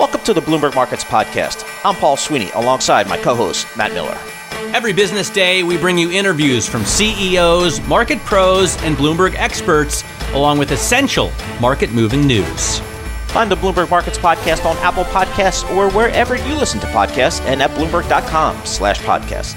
Welcome to the Bloomberg Markets Podcast. I'm Paul Sweeney alongside my co host, Matt Miller. Every business day, we bring you interviews from CEOs, market pros, and Bloomberg experts, along with essential market moving news. Find the Bloomberg Markets Podcast on Apple Podcasts or wherever you listen to podcasts and at Bloomberg.com slash podcast.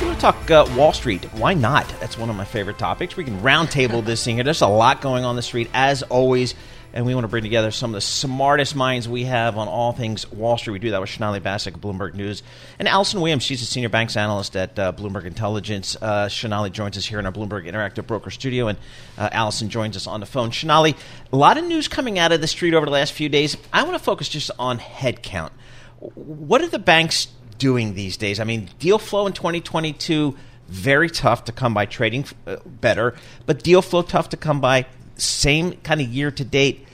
We want to talk uh, Wall Street. Why not? That's one of my favorite topics. We can roundtable this thing here. There's a lot going on the street, as always and we want to bring together some of the smartest minds we have on all things Wall Street. We do that with Sonali Basak of Bloomberg News and Alison Williams. She's a senior banks analyst at uh, Bloomberg Intelligence. Uh, Sonali joins us here in our Bloomberg Interactive Broker Studio, and uh, Alison joins us on the phone. Sonali, a lot of news coming out of the street over the last few days. I want to focus just on headcount. What are the banks doing these days? I mean, deal flow in 2022 very tough to come by trading uh, better, but deal flow tough to come by same kind of year to date.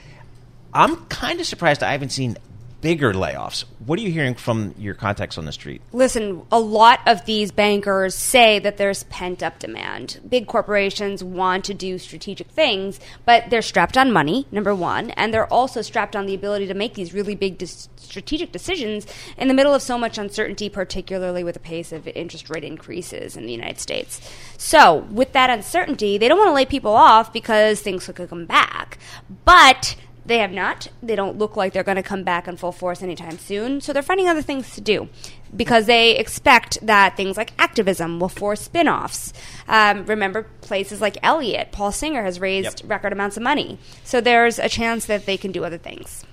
I'm kind of surprised I haven't seen bigger layoffs. What are you hearing from your contacts on the street? Listen, a lot of these bankers say that there's pent up demand. Big corporations want to do strategic things, but they're strapped on money, number one, and they're also strapped on the ability to make these really big strategic decisions in the middle of so much uncertainty, particularly with the pace of interest rate increases in the United States. So, with that uncertainty, they don't want to lay people off because things could come back. But they have not. They don't look like they're going to come back in full force anytime soon. So they're finding other things to do because they expect that things like activism will force spin offs. Um, remember, places like Elliott, Paul Singer has raised yep. record amounts of money. So there's a chance that they can do other things.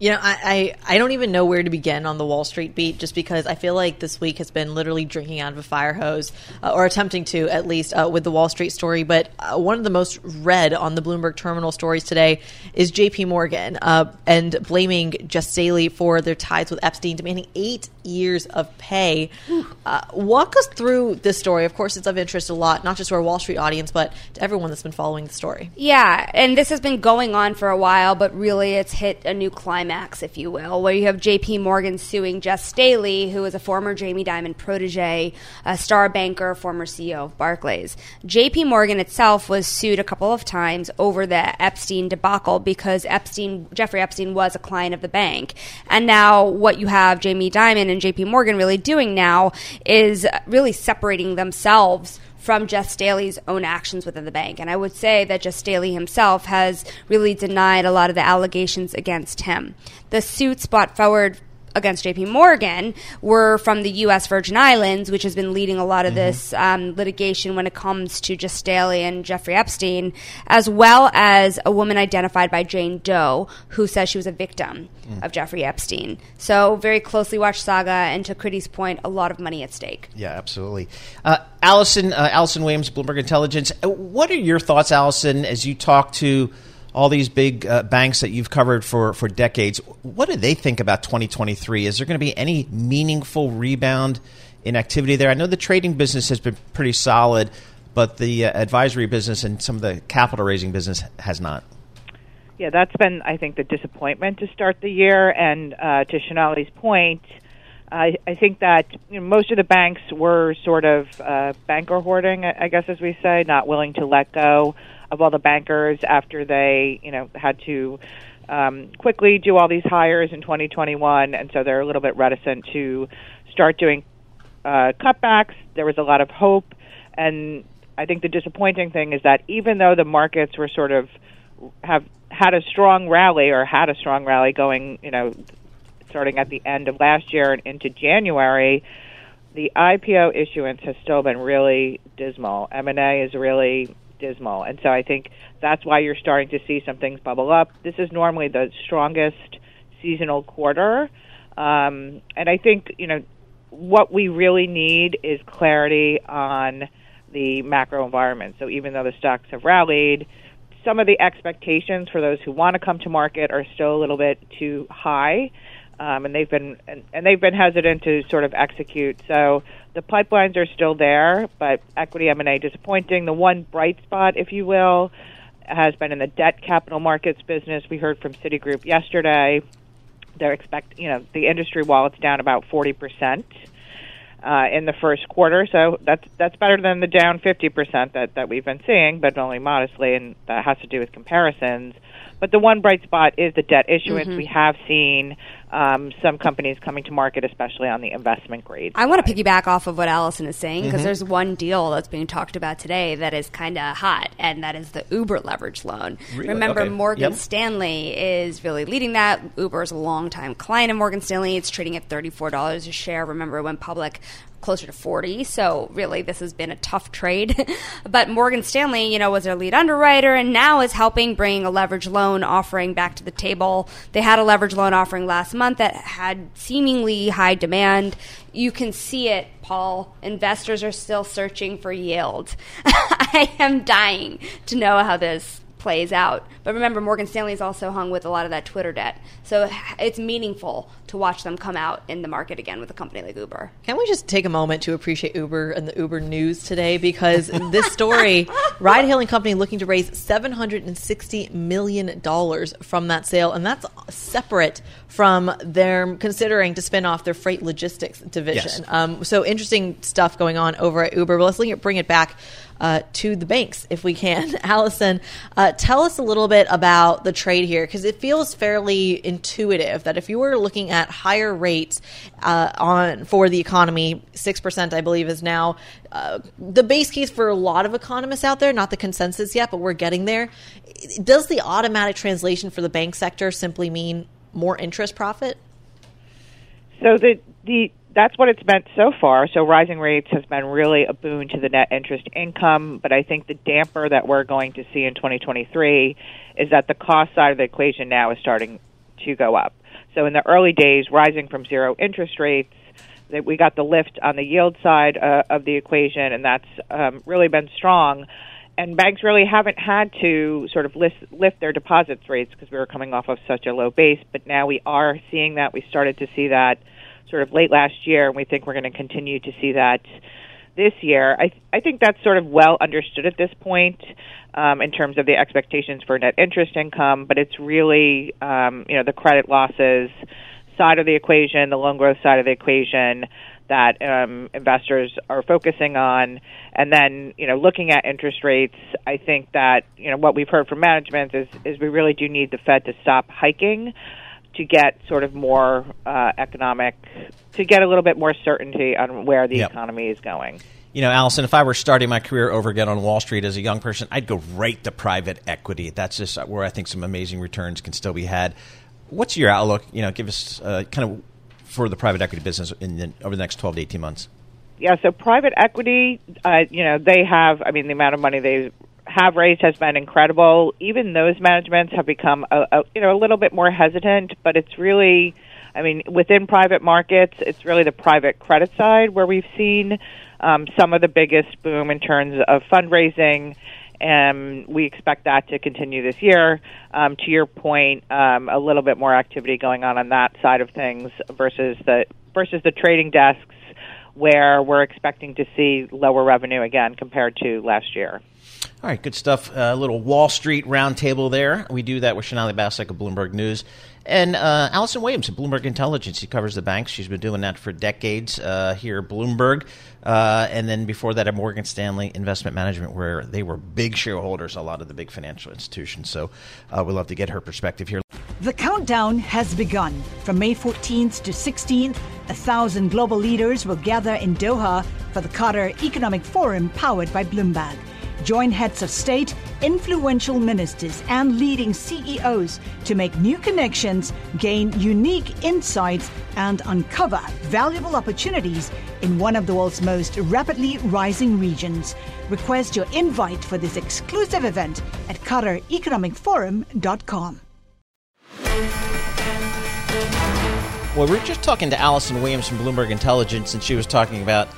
You know, I, I, I, don't even know where to begin on the Wall Street beat just because I feel like this week has been literally drinking out of a fire hose, uh, or attempting to at least uh, with the Wall Street story. But uh, one of the most read on the Bloomberg terminal stories today is JP Morgan uh, and blaming Jes Staley for their ties with Epstein, demanding eight years of pay. Uh, walk us through this story. Of course, it's of interest a lot, not just to our Wall Street audience, but to everyone that's been following the story. Yeah, and this has been going on for a while, but really it's hit a new climate climax, if you will, where you have J.P. Morgan suing Jes Staley, who is a former Jamie Dimon protege, a star banker, former CEO of Barclays. J.P. Morgan itself was sued a couple of times over the Epstein debacle because Epstein, Jeffrey Epstein, was a client of the bank, and now what you have Jamie Dimon and J.P. Morgan really doing now is really separating themselves from Jes Staley's own actions within the bank. And I would say that Jes Staley himself has really denied a lot of the allegations against him. The suits brought forward against JP Morgan were from the U.S. Virgin Islands, which has been leading a lot of mm-hmm. this um, litigation when it comes to Jes Staley and Jeffrey Epstein, as well as a woman identified by Jane Doe who says she was a victim mm. of Jeffrey Epstein. So, very closely watched saga, and to Kriti's point, a lot of money at stake. Yeah, absolutely. Uh, Alison, uh, Alison Williams, Bloomberg Intelligence. Uh, what are your thoughts, Alison, as you talk to all these big uh, banks that you've covered for, for decades. What do they think about 2023? Is there going to be any meaningful rebound in activity there? I know the trading business has been pretty solid, but the uh, advisory business and some of the capital raising business has not. Yeah, that's been, I think, the disappointment to start the year. And uh, to Sonali's point, I, I think that you know, most of the banks were sort of uh, banker hoarding, I guess, as we say, not willing to let go of all the bankers after they, you know, had to um, quickly do all these hires in 2021, and so they're a little bit reticent to start doing uh, cutbacks. There was a lot of hope, and I think the disappointing thing is that even though the markets were sort of have had a strong rally or had a strong rally going, you know, starting at the end of last year and into January, the IPO issuance has still been really dismal. M&A is really dismal. And so I think that's why you're starting to see some things bubble up. This is normally the strongest seasonal quarter. Um, and I think, you know, what we really need is clarity on the macro environment. So even though the stocks have rallied, some of the expectations for those who want to come to market are still a little bit too high. Um, and they've been and, and they've been hesitant to sort of execute. So the pipelines are still there, but equity M and A disappointing. The one bright spot, if you will, has been in the debt capital markets business. We heard from Citigroup yesterday. They're expect you know the industry while it's down about forty percent uh, in the first quarter. So that's that's better than the down 50% that, that we've been seeing, but only modestly, and that has to do with comparisons. But the one bright spot is the debt issuance. Mm-hmm. We have seen um, some companies coming to market, especially on the investment grade. I want to piggyback off of what Alison is saying because mm-hmm. there's one deal that's being talked about today that is kind of hot, and that is the Uber leverage loan. Really? Remember, okay. Morgan yep. Stanley is really leading that. Uber is a longtime client of Morgan Stanley. It's trading at $34 a share. Remember, it went public closer to 40. So really, this has been a tough trade. but Morgan Stanley, you know, was their lead underwriter and now is helping bring a leverage loan offering back to the table. They had a leverage loan offering last month that had seemingly high demand. You can see it, Paul. Investors are still searching for yield. I am dying to know how this plays out. But remember, Morgan Stanley is also hung with a lot of that Twitter debt. So it's meaningful to watch them come out in the market again with a company like Uber. Can we just take a moment to appreciate Uber and the Uber news today? Because this story, ride hailing company looking to raise $760 million from that sale. And that's separate from their considering to spin off their freight logistics division. Yes. Um, so interesting stuff going on over at Uber. But let's bring it back uh, to the banks if we can. Alison, uh, tell us a little bit about the trade here because it feels fairly intuitive that if you were looking at higher rates uh, on for the economy, six percent I believe is now uh, the base case for a lot of economists out there, not the consensus yet, but we're getting there. Does the automatic translation for the bank sector simply mean more interest profit? So the the that's what it's meant so far. So rising rates has been really a boon to the net interest income, but I think the damper that we're going to see in 2023 is that the cost side of the equation now is starting to go up. So in the early days, rising from zero interest rates, that we got the lift on the yield side uh, of the equation, and that's um, really been strong. And banks really haven't had to sort of lift, lift their deposits rates because we were coming off of such a low base. But now we are seeing that. We started to see that sort of late last year, and we think we're going to continue to see that this year. I I think that's sort of well understood at this point um, in terms of the expectations for net interest income, but it's really um, you know the credit losses side of the equation, the loan growth side of the equation that um, investors are focusing on. And then, you know, looking at interest rates, I think that you know what we've heard from management is is we really do need the Fed to stop hiking to get sort of more uh, economic, to get a little bit more certainty on where the yep. economy is going. You know, Alison, if I were starting my career over again on Wall Street as a young person, I'd go right to private equity. That's just where I think some amazing returns can still be had. What's your outlook? You know, give us uh, kind of for the private equity business in the, over the next 12 to 18 months. Yeah, so private equity, uh, you know, they have, I mean, the amount of money they have raised has been incredible. Even those managements have become a, a you know a little bit more hesitant, but it's really I mean, within private markets, it's really the private credit side where we've seen um, some of the biggest boom in terms of fundraising, and we expect that to continue this year. Um, to your point, um, a little bit more activity going on on that side of things versus the versus the trading desks, where we're expecting to see lower revenue again compared to last year. All right, good stuff. A uh, little Wall Street roundtable there. We do that with Sonali Basak of Bloomberg News. And uh, Alison Williams of Bloomberg Intelligence. She covers the banks. She's been doing that for decades uh, here at Bloomberg. Uh, and then before that at Morgan Stanley Investment Management, where they were big shareholders, a lot of the big financial institutions. So uh, we'd love to get her perspective here. The countdown has begun. From May 14th to 16th, a thousand global leaders will gather in Doha for the Qatar Economic Forum powered by Bloomberg. Join heads of state, influential ministers, and leading CEOs to make new connections, gain unique insights, and uncover valuable opportunities in one of the world's most rapidly rising regions. Request your invite for this exclusive event at QatarEconomicForum.com. Well, we are just talking to Alison Williams from Bloomberg Intelligence, and she was talking about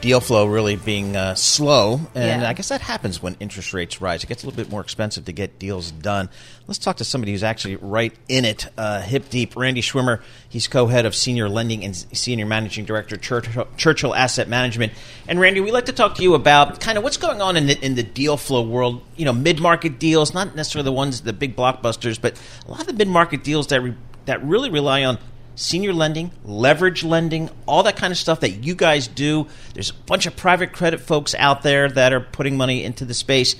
deal flow really being uh, slow, and Yeah. I guess that happens when interest rates rise. It gets a little bit more expensive to get deals done. Let's talk to somebody who's actually right in it, uh, hip deep. Randy Schwimmer, he's co-head of senior lending and senior managing director, Churchill, Churchill Asset Management. And Randy, we'd like to talk to you about kind of what's going on in the, in the deal flow world. You know, mid-market deals, not necessarily the ones, the big blockbusters, but a lot of the mid-market deals that re- that really rely on senior lending, leverage lending, all that kind of stuff that you guys do. There's a bunch of private credit folks out there that are putting money into the space.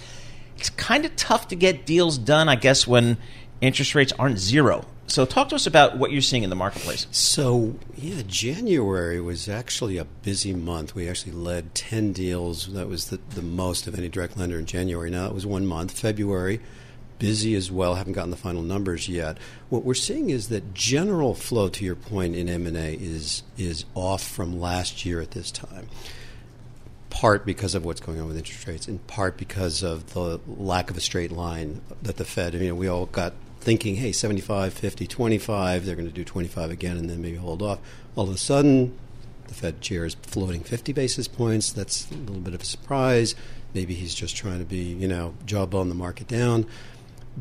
It's kind of tough to get deals done, I guess, when interest rates aren't zero. So, talk to us about what you're seeing in the marketplace. So, yeah, January was actually a busy month. We actually led 10 deals. That was the, the most of any direct lender in January. Now, that was one month. February, busy as well. Haven't gotten the final numbers yet. What we're seeing is that general flow, to your point, in M&A is, is off from last year at this time. Part because of what's going on with interest rates, in part because of the lack of a straight line that the Fed, you know, we all got thinking, hey, 75, 50, 25, they're going to do 25 again and then maybe hold off. All of a sudden, the Fed chair is floating 50 basis points. That's a little bit of a surprise. Maybe he's just trying to be, you know, jawbone the market down.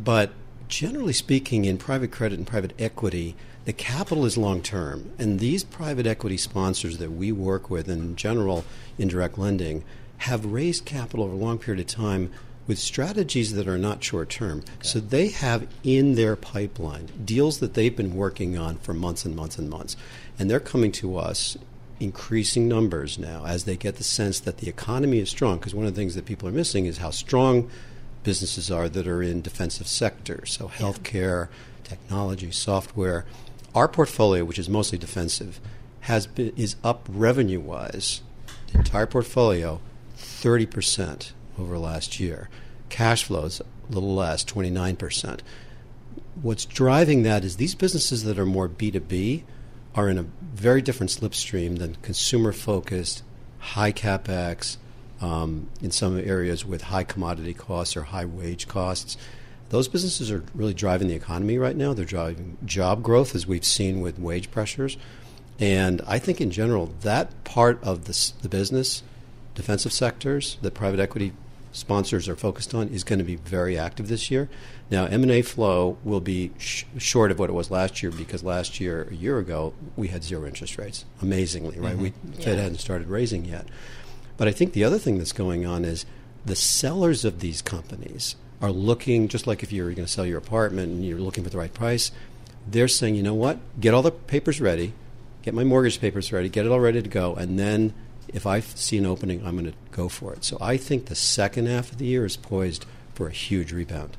But generally speaking, in private credit and private equity, the capital is long term. And these private equity sponsors that we work with, in general, in direct lending, have raised capital over a long period of time with strategies that are not short term. So they have in their pipeline deals that they've been working on for months and months and months. And they're coming to us increasing numbers now as they get the sense that the economy is strong. Because one of the things that people are missing is how strong businesses are that are in defensive sectors. So healthcare, technology, software. Our portfolio, which is mostly defensive, has been, is up revenue wise, the entire portfolio, 30% over last year. Cash flows, a little less, 29%. What's driving that is these businesses that are more B2B are in a very different slipstream than consumer focused, high capex, um, in some areas with high commodity costs or high wage costs. Those businesses are really driving the economy right now. They're driving job growth, as we've seen with wage pressures. And I think in general, that part of the, the business, defensive sectors that private equity sponsors are focused on, is going to be very active this year. Now, M&A flow will be sh- short of what it was last year because last year, a year ago, we had zero interest rates. Amazingly, right? We Fed Yeah. hadn't started raising yet. But I think the other thing that's going on is the sellers of these companies are looking, just like if you're going to sell your apartment and you're looking for the right price, they're saying, you know what, get all the papers ready, get my mortgage papers ready, get it all ready to go, and then if I see an opening, I'm going to go for it. So I think the second half of the year is poised for a huge rebound.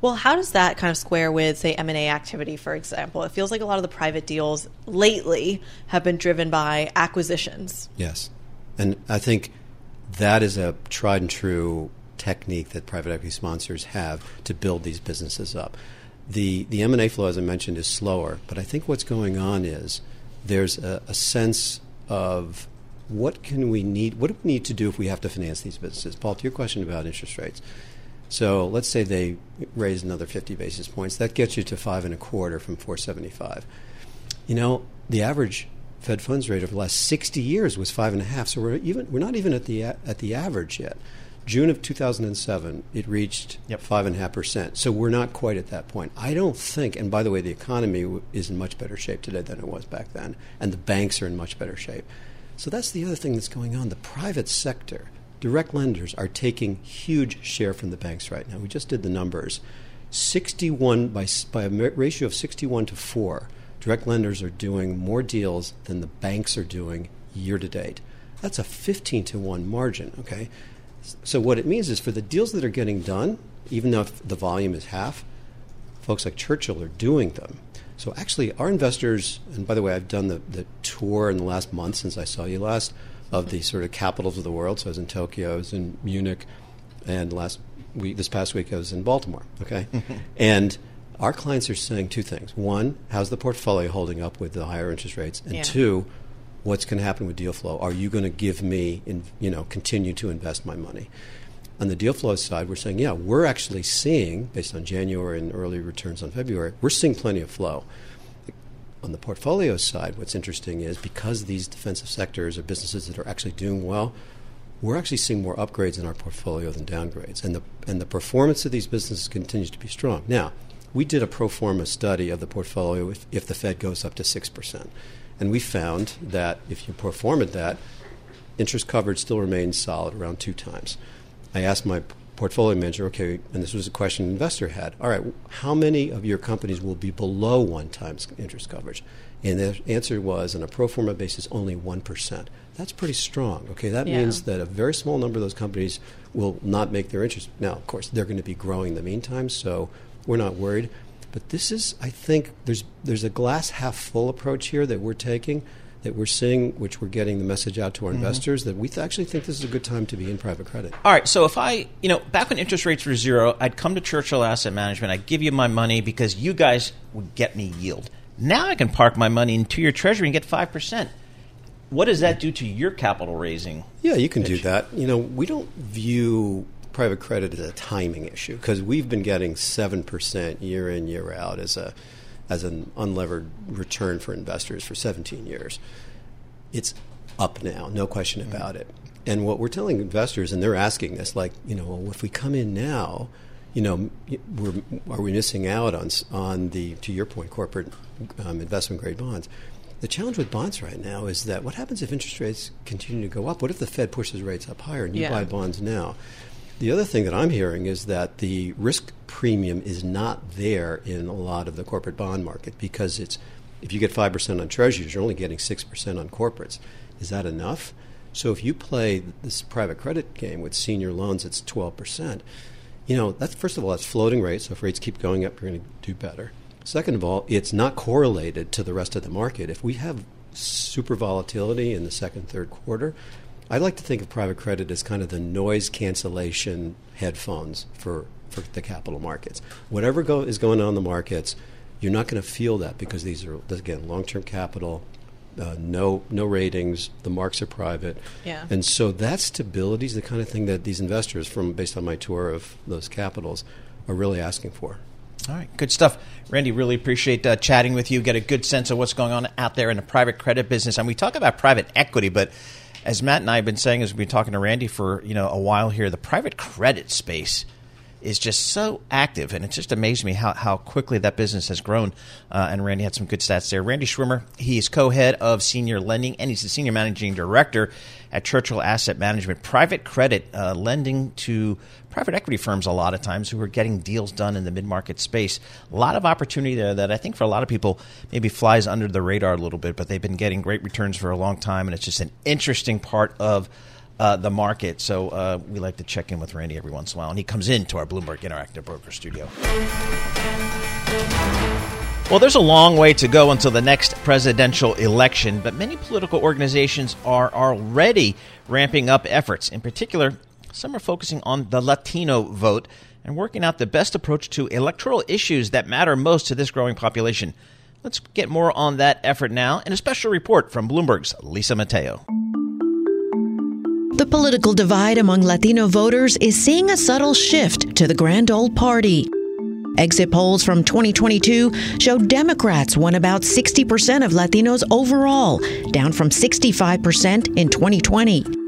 Well, how does that kind of square with, say, M and A activity, for example? It feels like a lot of the private deals lately have been driven by acquisitions. Yes. And I think that is a tried and true technique that private equity sponsors have to build these businesses up. The, the M&A flow, as I mentioned, is slower, but I think what's going on is there's a, a sense of what can we need, what do we need to do if we have to finance these businesses? Paul, to your question about interest rates. So let's say they raise another 50 basis points. That gets you to five and a quarter from 475. You know, the average Fed funds rate over the last 60 years was five and a half. So we're even we're not even at the at the average yet. June of 2007, it reached Yep. five and a half percent. So we're not quite at that point. I don't think. And by the way, the economy is in much better shape today than it was back then, and the banks are in much better shape. So that's the other thing that's going on. The private sector, direct lenders, are taking huge share from the banks right now. We just did the numbers. 61 by, by a ratio of 61 to 4 direct lenders are doing more deals than the banks are doing year to date. That's a 15 to 1 margin okay? So what it means is for the deals that are getting done even though the volume is half folks like churchill are doing them. So actually our investors and by the way i've done the, the tour in the last month since i saw you last of the sort of capitals of the world. So i was in tokyo i was in munich and last week, this past week, I was in Baltimore. Okay, and our clients are saying two things: one, how's the portfolio holding up with the higher interest rates, and Yeah. two, what's going to happen with deal flow? Are you going to give me, in, you know, continue to invest my money? On the deal flow side, we're saying, yeah, we're actually seeing, based on January and early returns on February, we're seeing plenty of flow. on the portfolio side, what's interesting is because these defensive sectors are businesses that are actually doing well, we're actually seeing more upgrades in our portfolio than downgrades, and the and the performance of these businesses continues to be strong. Now, we did a pro forma study of the portfolio if, if the Fed goes up to six percent, and we found that if you perform at that, interest coverage still remains solid around two times. I asked my portfolio manager, okay, and this was a question an investor had. All right, how many of your companies will be below one times interest coverage? And the answer was, on a pro forma basis, only 1%. That's pretty strong. Okay, that Yeah. means that a very small number of those companies will not make their interest. Now, of course, they're going to be growing in the meantime, so we're not worried. But this is, I think, there's there's a glass half full approach here that we're taking, that we're seeing, which we're getting the message out to our mm-hmm. investors that we th- actually think this is a good time to be in private credit. All right, so if I, you know, back when interest rates were zero, I'd come to Churchill Asset Management. I'd give you my money because you guys would get me yield. Now I can park my money in two year treasury and get 5%. What does that do to your capital raising? Yeah, you can do that. You know, we don't view private credit is a timing issue because we've been getting seven percent year in year out as a as an unlevered return for investors for 17 years. It's up now, no question about it. And what we're telling investors, and they're asking this, like, you know, well, if we come in now, you know, we're, are we missing out on on the to your point, corporate um, investment grade bonds? The challenge with bonds right now is that what happens if interest rates continue to go up? What if the Fed pushes rates up higher and you Yeah. buy bonds now? The other thing that I'm hearing is that the risk premium is not there in a lot of the corporate bond market because it's if you get five percent on treasuries, you're only getting six percent on corporates. Is that enough? So if you play this private credit game with senior loans, it's twelve percent. You know, that's first of all, that's floating rates. So if rates keep going up, you're going to do better. Second of all, it's not correlated to the rest of the market. If we have super volatility in the second, third quarter, I like to think of private credit as kind of the noise cancellation headphones for, for the capital markets. Whatever go, is going on in the markets, you're not going to feel that because these are, again, long term capital, uh, no, no ratings, the marks are private. Yeah. And so that stability is the kind of thing that these investors, from based on my tour of those capitals, are really asking for. All right, good stuff. Randy, really appreciate uh, chatting with you. Get a good sense of what's going on out there in the private credit business. And we talk about private equity, but as Matt and I have been saying, as we've been talking to Randy for you know a while here, the private credit space is just so active, and it just amazed me how, how quickly that business has grown. Uh, and Randy had some good stats there. Randy Schwimmer, he is co-head of senior lending, and he's the senior managing director at Churchill Asset Management. Private credit uh, lending to private equity firms a lot of times who are getting deals done in the mid-market space. A lot of opportunity there that I think for a lot of people maybe flies under the radar a little bit, but they've been getting great returns for a long time, and it's just an interesting part of uh, the market. So uh, we like to check in with Randy every once in a while, and he comes into our Bloomberg Interactive Broker Studio. Well, there's a long way to go until the next presidential election, but many political organizations are already ramping up efforts. In particular, some are focusing on the Latino vote and working out the best approach to electoral issues that matter most to this growing population. Let's get more on that effort now in a special report from Bloomberg's Lisa Mateo. The political divide among Latino voters is seeing a subtle shift to the grand old party. Exit polls from 2022 showed Democrats won about 60% of Latinos overall, down from 65% in 2020.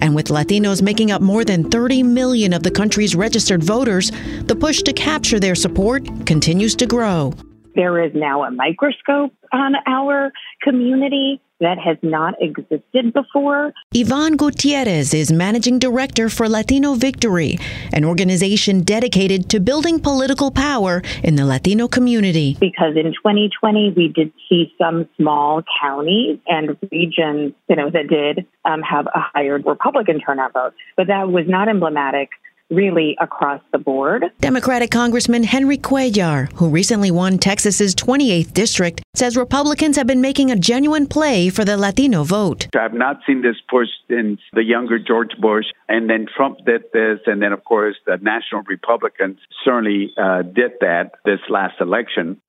And with Latinos making up more than 30 million of the country's registered voters, the push to capture their support continues to grow. There is now a microscope on our community that has not existed before. Yvonne Gutierrez is managing director for Latino Victory, an organization dedicated to building political power in the Latino community. Because in 2020, we did see some small counties and regions, you know, that did um, have a higher Republican turnout vote, but that was not emblematic really across the board. Democratic Congressman Henry Cuellar, who recently won Texas's 28th district, says Republicans have been making a genuine play for the Latino vote. I've not seen this push since the younger George Bush, and then Trump did this, and then, of course, the National Republicans certainly uh, did that this last election.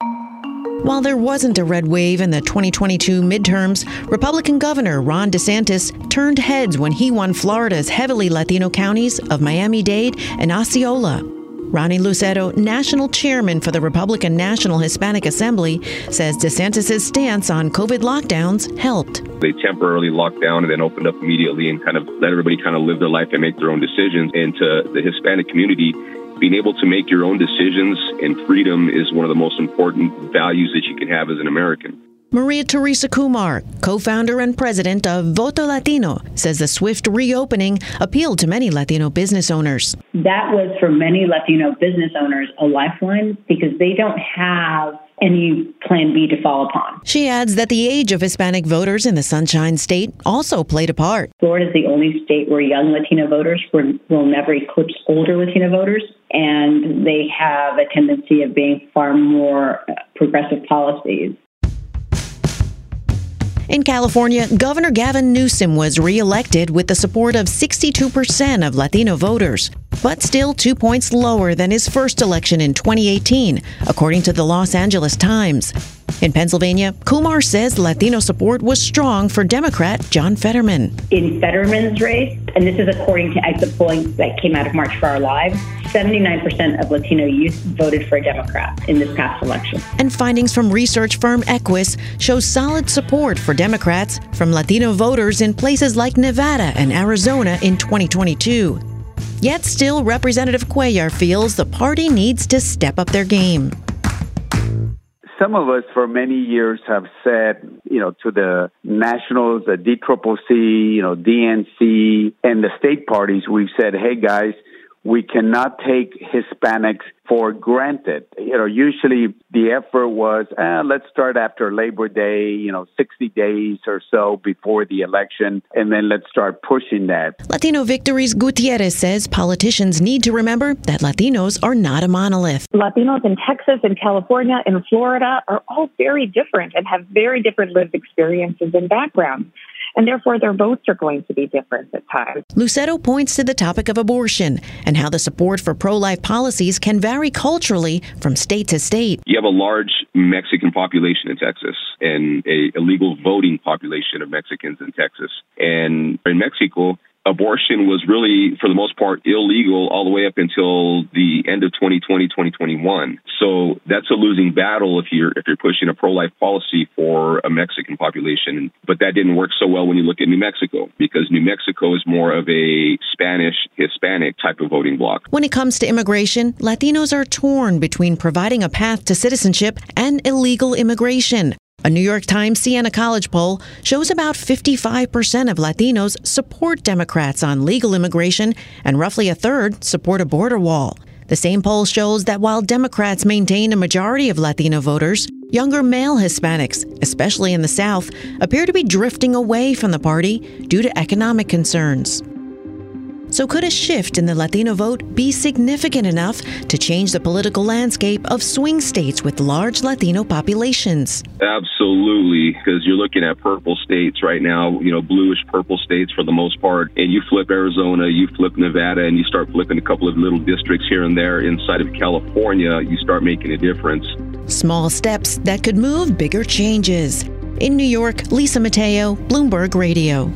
While there wasn't a red wave in the 2022 midterms, Republican Governor Ron DeSantis turned heads when he won Florida's heavily Latino counties of Miami Dade and Osceola. Ronnie Lucero, national chairman for the Republican National Hispanic Assembly, says DeSantis' stance on COVID lockdowns helped. They temporarily locked down and then opened up immediately and kind of let everybody kind of live their life and make their own decisions. And to the Hispanic community, being able to make your own decisions and freedom is one of the most important values that you can have as an American. Maria Teresa Kumar, co founder and president of Voto Latino, says the swift reopening appealed to many Latino business owners. That was for many Latino business owners a lifeline because they don't have any plan B to fall upon. She adds that the age of Hispanic voters in the Sunshine State also played a part. Florida is the only state where young Latino voters will never eclipse older Latino voters, and they have a tendency of being far more progressive policies in California, Governor Gavin Newsom was reelected with the support of 62% of Latino voters, but still two points lower than his first election in 2018, according to the Los Angeles Times. In Pennsylvania, Kumar says Latino support was strong for Democrat John Fetterman. In Fetterman's race, and this is according to exit polling that came out of March for Our Lives, 79% of Latino youth voted for a Democrat in this past election. And findings from research firm Equis show solid support for Democrats from Latino voters in places like Nevada and Arizona in 2022. Yet still, Representative Cuellar feels the party needs to step up their game. Some of us for many years have said, you know, to the nationals, the DCCC, you know, DNC, and the state parties, we've said, hey guys, we cannot take Hispanics for granted. You know, usually the effort was, eh, let's start after Labor Day, you know, 60 days or so before the election, and then let's start pushing that. Latino Victory's Gutierrez says politicians need to remember that Latinos are not a monolith. Latinos in Texas and California and Florida are all very different and have very different lived experiences and backgrounds and therefore their votes are going to be different at times. Lucero points to the topic of abortion and how the support for pro life policies can vary culturally from state to state. You have a large Mexican population in Texas and a illegal voting population of Mexicans in Texas. And in Mexico, abortion was really, for the most part, illegal all the way up until the end of 2020, 2021. So that's a losing battle if you're if you're pushing a pro-life policy for a Mexican population. But that didn't work so well when you look at New Mexico because New Mexico is more of a Spanish Hispanic type of voting bloc. When it comes to immigration, Latinos are torn between providing a path to citizenship and illegal immigration. A New York Times Siena College poll shows about 55% of Latinos support Democrats on legal immigration, and roughly a third support a border wall. The same poll shows that while Democrats maintain a majority of Latino voters, younger male Hispanics, especially in the South, appear to be drifting away from the party due to economic concerns. So, could a shift in the Latino vote be significant enough to change the political landscape of swing states with large Latino populations? Absolutely, because you're looking at purple states right now, you know, bluish purple states for the most part. And you flip Arizona, you flip Nevada, and you start flipping a couple of little districts here and there inside of California, you start making a difference. Small steps that could move bigger changes. In New York, Lisa Mateo, Bloomberg Radio.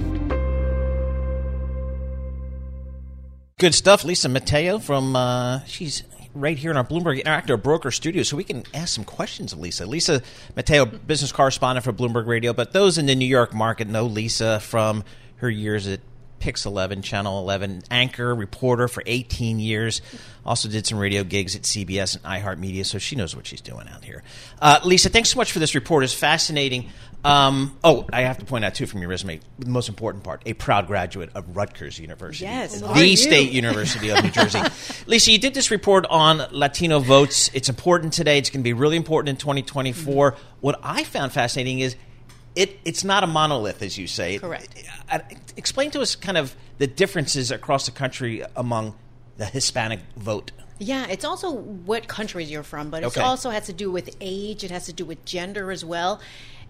Good stuff, Lisa Mateo from uh, she's right here in our Bloomberg Interactive Broker studio, so we can ask some questions of Lisa. Lisa Mateo, business correspondent for Bloomberg Radio, but those in the New York market know Lisa from her years at Pix 11, Channel 11, anchor, reporter for 18 years. Also did some radio gigs at CBS and iHeartMedia, so she knows what she's doing out here. Uh, Lisa, thanks so much for this report. It's fascinating. Um, oh, I have to point out too from your resume, the most important part: a proud graduate of Rutgers University, yes, the State University of New Jersey. Lisa, you did this report on Latino votes. It's important today. It's going to be really important in 2024. Mm-hmm. What I found fascinating is it, it's not a monolith, as you say. Correct. Explain to us kind of the differences across the country among the Hispanic vote. Yeah, it's also what countries you're from, but it okay. also has to do with age. It has to do with gender as well.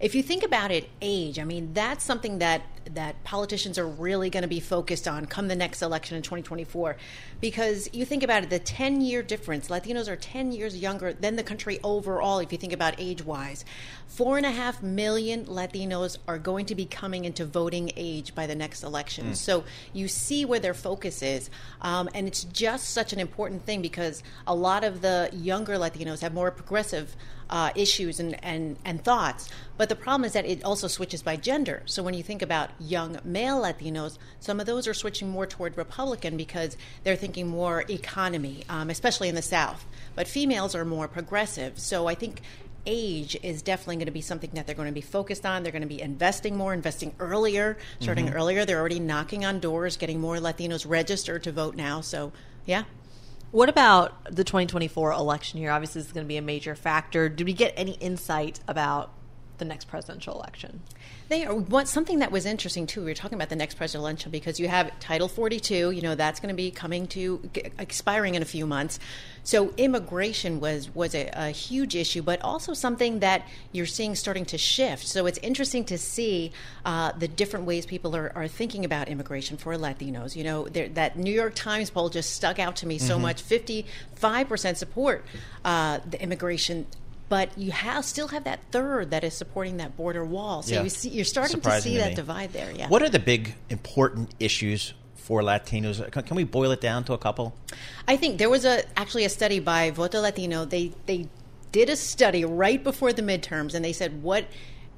If you think about it, age, I mean, that's something that that politicians are really going to be focused on come the next election in 2024 because you think about it the 10 year difference latinos are 10 years younger than the country overall if you think about age wise four and a half million latinos are going to be coming into voting age by the next election. Mm. so you see where their focus is um, and it's just such an important thing because a lot of the younger latinos have more progressive uh, issues and, and, and thoughts. But the problem is that it also switches by gender. So when you think about young male Latinos, some of those are switching more toward Republican because they're thinking more economy, um, especially in the South. But females are more progressive. So I think age is definitely going to be something that they're going to be focused on. They're going to be investing more, investing earlier, starting mm-hmm. earlier. They're already knocking on doors, getting more Latinos registered to vote now. So, yeah. What about the 2024 election year? Obviously, this is going to be a major factor. Did we get any insight about the next presidential election? They are what something that was interesting too. We were talking about the next presidential because you have Title 42. You know that's going to be coming to expiring in a few months. So immigration was was a, a, huge issue, but also something that you're seeing starting to shift. So it's interesting to see uh, the different ways people are, are thinking about immigration for Latinos. You know that New York Times poll just stuck out to me so mm-hmm. much. 55 percent support uh, the immigration but you have still have that third that is supporting that border wall. So yeah. you see, you're starting to see to that divide there. Yeah. What are the big important issues for Latinos? Can, can, we boil it down to a couple? I think there was a actually a study by Voto Latino. They they did a study right before the midterms, and they said what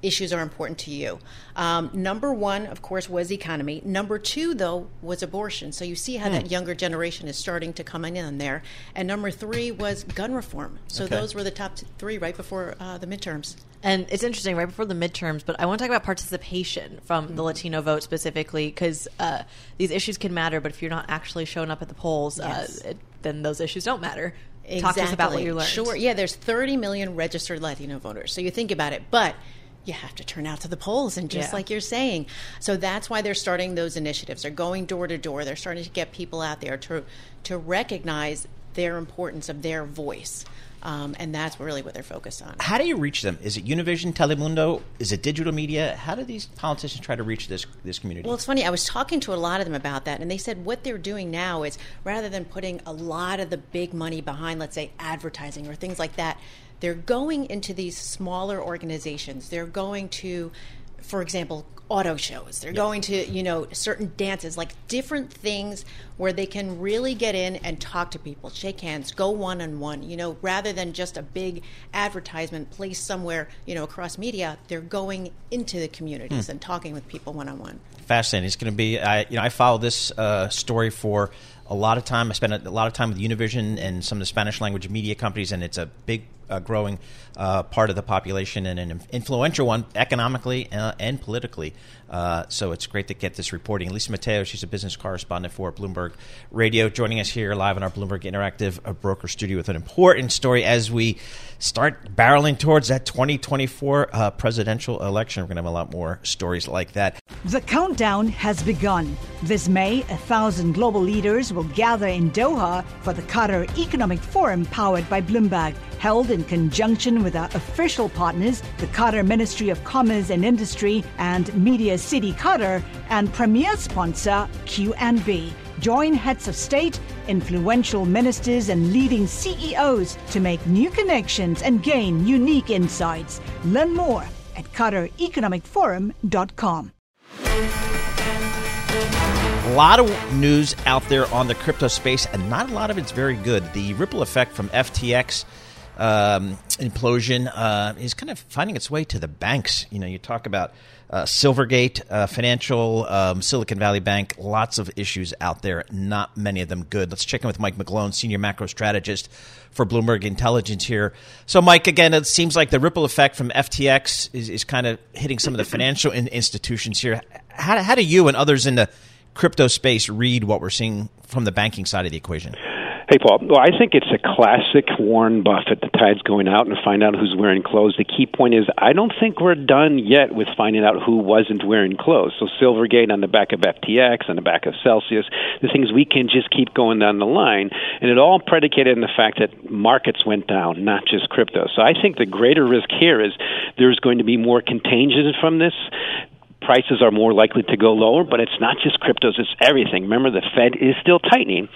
issues are important to you. Um, number one, of course, was economy. Number two, though, was abortion. So you see how that hmm. younger generation is starting to come in there. And number three was gun reform. So okay. those were the top three right before uh, the midterms. And it's interesting, right before the midterms, but I want to talk about participation from the mm-hmm. Latino vote specifically, because uh, these issues can matter, but if you're not actually showing up at the polls, uh, yes. uh, it, then those issues don't matter. Exactly. Talk to us about what you learned. Sure. Yeah, there's 30 million registered Latino voters. So you think about it. But you have to turn out to the polls and just yeah. like you're saying so that's why they're starting those initiatives they're going door to door they're starting to get people out there to to recognize their importance of their voice um, and that's really what they're focused on. How do you reach them? Is it Univision, Telemundo? Is it digital media? How do these politicians try to reach this this community? Well, it's funny. I was talking to a lot of them about that, and they said what they're doing now is rather than putting a lot of the big money behind, let's say, advertising or things like that, they're going into these smaller organizations. They're going to, for example, auto shows. They're going to, you know, certain dances, like different things where they can really get in and talk to people, shake hands, go one on one, you know, rather than just a big advertisement placed somewhere, you know, across media. They're going into the communities hmm. and talking with people one on one. Fascinating. It's going to be, I, you know, I follow this uh, story for a lot of time. I spent a, lot of time with Univision and some of the Spanish language media companies, and it's a big, Uh, growing uh, part of the population and an influential one economically uh, and politically. Uh, so it's great to get this reporting. Lisa Mateo, she's a business correspondent for Bloomberg Radio, joining us here live in our Bloomberg Interactive Broker Studio with an important story as we start barreling towards that 2024 uh, presidential election. We're going to have a lot more stories like that. The countdown has begun. This May, a thousand global leaders will gather in Doha for the Qatar Economic Forum powered by Bloomberg, held in conjunction with our official partners, the Qatar Ministry of Commerce and Industry and Media City Qatar, and premier sponsor QNB. Join heads of state, influential ministers, and leading CEOs to make new connections and gain unique insights. Learn more at QatarEconomicForum.com. A lot of news out there on the crypto space, and not a lot of it's very good. The ripple effect from FTX um, implosion uh, is kind of finding its way to the banks. You know, you talk about uh, Silvergate, uh, Financial, um, Silicon Valley Bank, lots of issues out there, not many of them good. Let's check in with Mike McGlone, Senior Macro Strategist for Bloomberg Intelligence here. So, Mike, again, it seems like the ripple effect from FTX is, is kind of hitting some of the financial in- institutions here. How, how do you and others in the crypto space read what we're seeing from the banking side of the equation? Hey, Paul. Well, I think it's a classic Warren Buffett. The tide's going out and find out who's wearing clothes. The key point is, I don't think we're done yet with finding out who wasn't wearing clothes. So, Silvergate on the back of FTX, on the back of Celsius, the things we can just keep going down the line. And it all predicated on the fact that markets went down, not just crypto. So, I think the greater risk here is there's going to be more contagion from this prices are more likely to go lower, but it's not just cryptos, it's everything. Remember, the Fed is still tightening.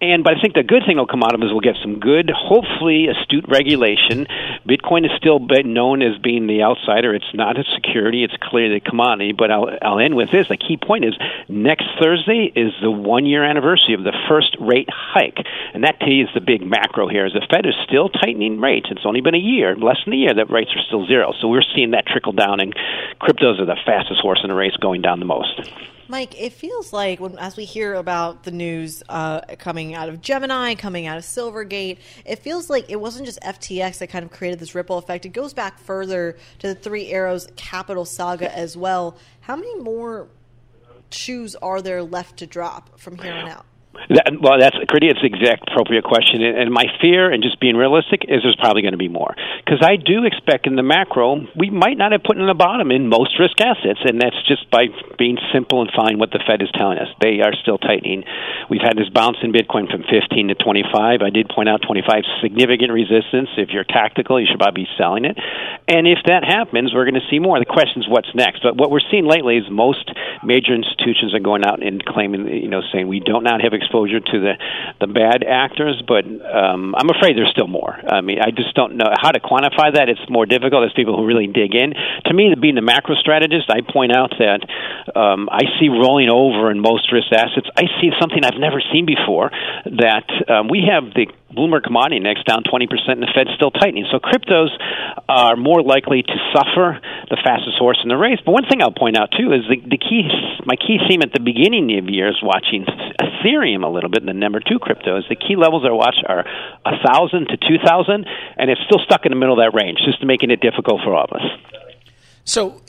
And but I think the good thing will come out of it is we'll get some good, hopefully astute regulation. Bitcoin is still known as being the outsider. It's not a security, it's clearly a commodity. But I'll, I'll end with this. The key point is next Thursday is the one year anniversary of the first rate hike. And that to you is the big macro here is the Fed is still tightening rates. It's only been a year, less than a year, that rates are still zero. So we're seeing that trickle down, and cryptos are the fastest horse in the race going down the most. Mike, it feels like when, as we hear about the news uh, coming out of Gemini, coming out of Silvergate, it feels like it wasn't just FTX that kind of created this ripple effect. It goes back further to the Three Arrows capital saga as well. How many more shoes are there left to drop from here on out? That, well, that's pretty. It's the exact appropriate question, and my fear, and just being realistic, is there's probably going to be more because I do expect in the macro we might not have put in the bottom in most risk assets, and that's just by being simple and fine what the Fed is telling us. They are still tightening. We've had this bounce in Bitcoin from 15 to 25. I did point out 25 significant resistance. If you're tactical, you should probably be selling it, and if that happens, we're going to see more. The question is what's next. But what we're seeing lately is most major institutions are going out and claiming, you know, saying we don't not have exposure to the the bad actors, but um, I'm afraid there's still more. I mean, I just don't know how to quantify that. It's more difficult There's people who really dig in. To me, being the macro strategist, I point out that um, I see rolling over in most risk assets. I see something I've never seen before. That um, we have the Bloomberg Commodity Index down 20%, and the Fed's still tightening. So cryptos are more likely to suffer the fastest horse in the race. But one thing I'll point out too is the, the key, my key theme at the beginning of the year is watching Ethereum a little bit, And the number two crypto, is the key levels I watch are a thousand to two thousand, and it's still stuck in the middle of that range, just making it difficult for all of us. So,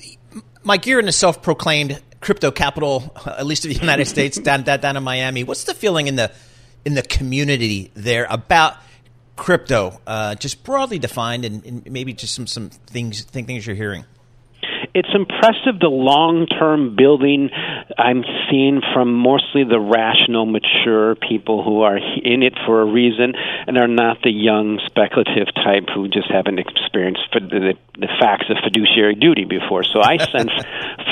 Mike, you're in a self-proclaimed crypto capital, at least of the United States, down, down down in Miami. What's the feeling in the in the community there about crypto, uh, just broadly defined, and, and, maybe just some some things things you're hearing? it's impressive the long term building I'm seeing from mostly the rational, mature people who are in it for a reason and are not the young, speculative type who just haven't experienced the, the facts of fiduciary duty before. So I sense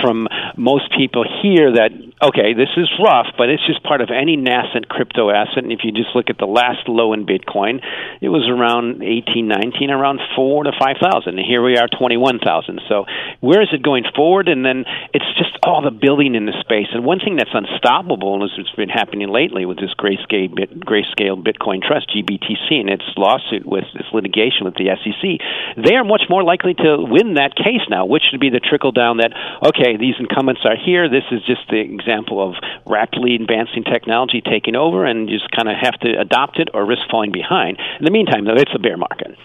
from most people here that, okay, this is rough, but it's just part of any nascent crypto asset. And if you just look at the last low in Bitcoin, it was around 18, 19, around 4 to 5,000. And here we are, 21,000. So where's it going forward? And then it's just all the building in the space. And one thing that's unstoppable is what's been happening lately with this grayscale, bit, grayscale Bitcoin Trust (GBTC) and its lawsuit with this litigation with the SEC. They are much more likely to win that case now, which would be the trickle down that okay, these incumbents are here. This is just the example of rapidly advancing technology taking over, and you just kind of have to adopt it or risk falling behind. In the meantime, though, it's a bear market.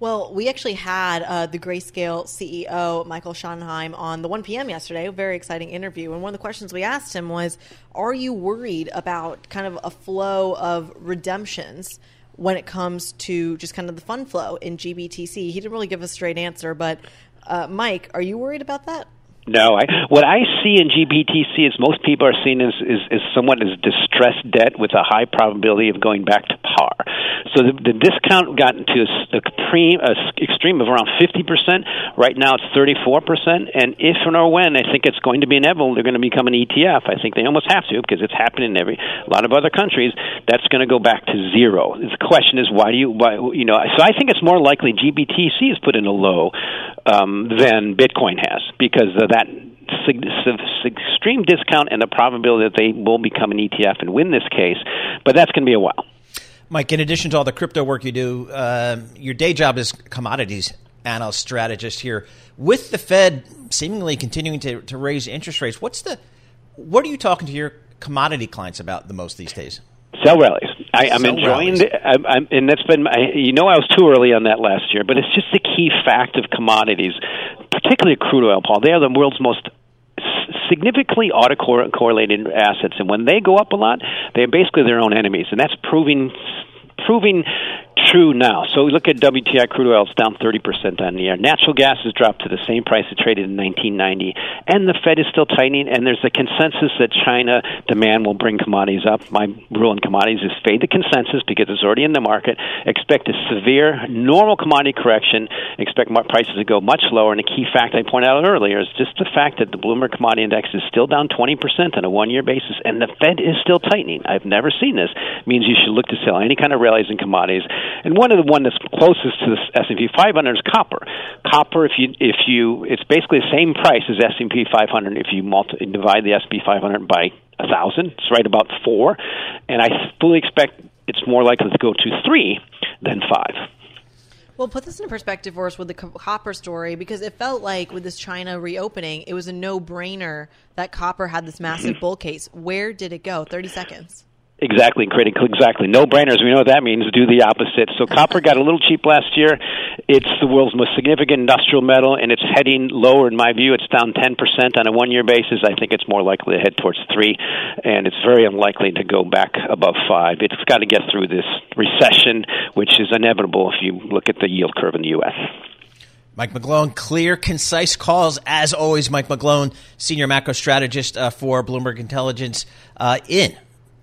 Well, we actually had uh, the Grayscale CEO, Michael Sonnenshein, on the 1 p.m. yesterday, a very exciting interview. And one of the questions we asked him was Are you worried about kind of a flow of redemptions when it comes to just kind of the fund flow in GBTC? He didn't really give a straight answer, but uh, Mike, are you worried about that? No, I, what I see in GBTC is most people are seen as, as somewhat as distressed debt with a high probability of going back to par. So the, the discount got into a, supreme, a extreme of around 50%. Right now it's 34%. And if and or when I think it's going to be inevitable, they're going to become an ETF. I think they almost have to because it's happening in every a lot of other countries. That's going to go back to zero. The question is why do you why you know? So I think it's more likely GBTC is put in a low um, than Bitcoin has because that that extreme discount and the probability that they will become an ETF and win this case, but that's going to be a while. Mike, in addition to all the crypto work you do, uh, your day job is commodities analyst strategist here. With the Fed seemingly continuing to, to raise interest rates, what's the what are you talking to your commodity clients about the most these days? Sell rallies. I, am enjoying the, I'm, I'm, and that's been, I, you know, I was too early on that last year, but it's just the key fact of commodities, particularly crude oil, Paul. They are the world's most significantly autocorrelated assets, and when they go up a lot, they are basically their own enemies, and that's proving proving true now. So we look at WTI crude oil; it's down 30% on the year. Natural gas has dropped to the same price it traded in 1990, and the Fed is still tightening. And there's a consensus that China demand will bring commodities up. My rule on commodities is fade the consensus because it's already in the market. Expect a severe, normal commodity correction. Expect prices to go much lower. And a key fact I pointed out earlier is just the fact that the Bloomberg Commodity Index is still down 20% on a one-year basis, and the Fed is still tightening. I've never seen this. It means you should look to sell any kind of rallies in commodities. And one of the one that's closest to the S&P 500 is copper. Copper, if you if you, it's basically the same price as S&P 500 if you multi, divide the S&P 500 by a thousand. It's right about four, and I fully expect it's more likely to go to three than five. Well, put this in perspective for us with the copper story because it felt like with this China reopening, it was a no brainer that copper had this massive mm-hmm. bull case. Where did it go? 30 seconds. Exactly, creating Exactly. No brainers. We know what that means. Do the opposite. So copper got a little cheap last year. It's the world's most significant industrial metal, and it's heading lower. In my view, it's down 10% on a one-year basis. I think it's more likely to head towards three, and it's very unlikely to go back above five. It's got to get through this recession, which is inevitable if you look at the yield curve in the U.S. Mike McGlone, clear, concise calls. As always, Mike McGlone, senior macro strategist uh, for Bloomberg Intelligence uh, in